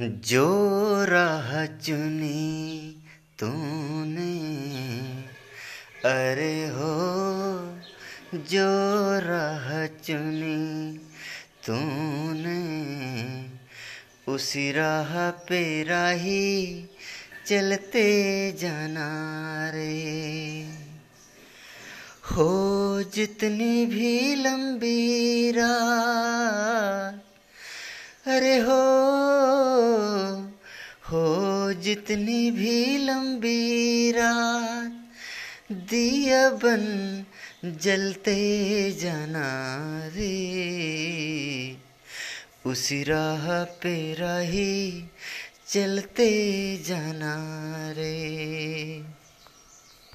जो राह चुनी तूने, अरे हो, जो राह चुनी तूने, उसी राह पे राही चलते जाना रे। हो जितनी भी लंबी रात अरे हो हो जितनी भी लंबी रात, दिया बन जलते जाना रे। उसी राह पे राही चलते जाना रे।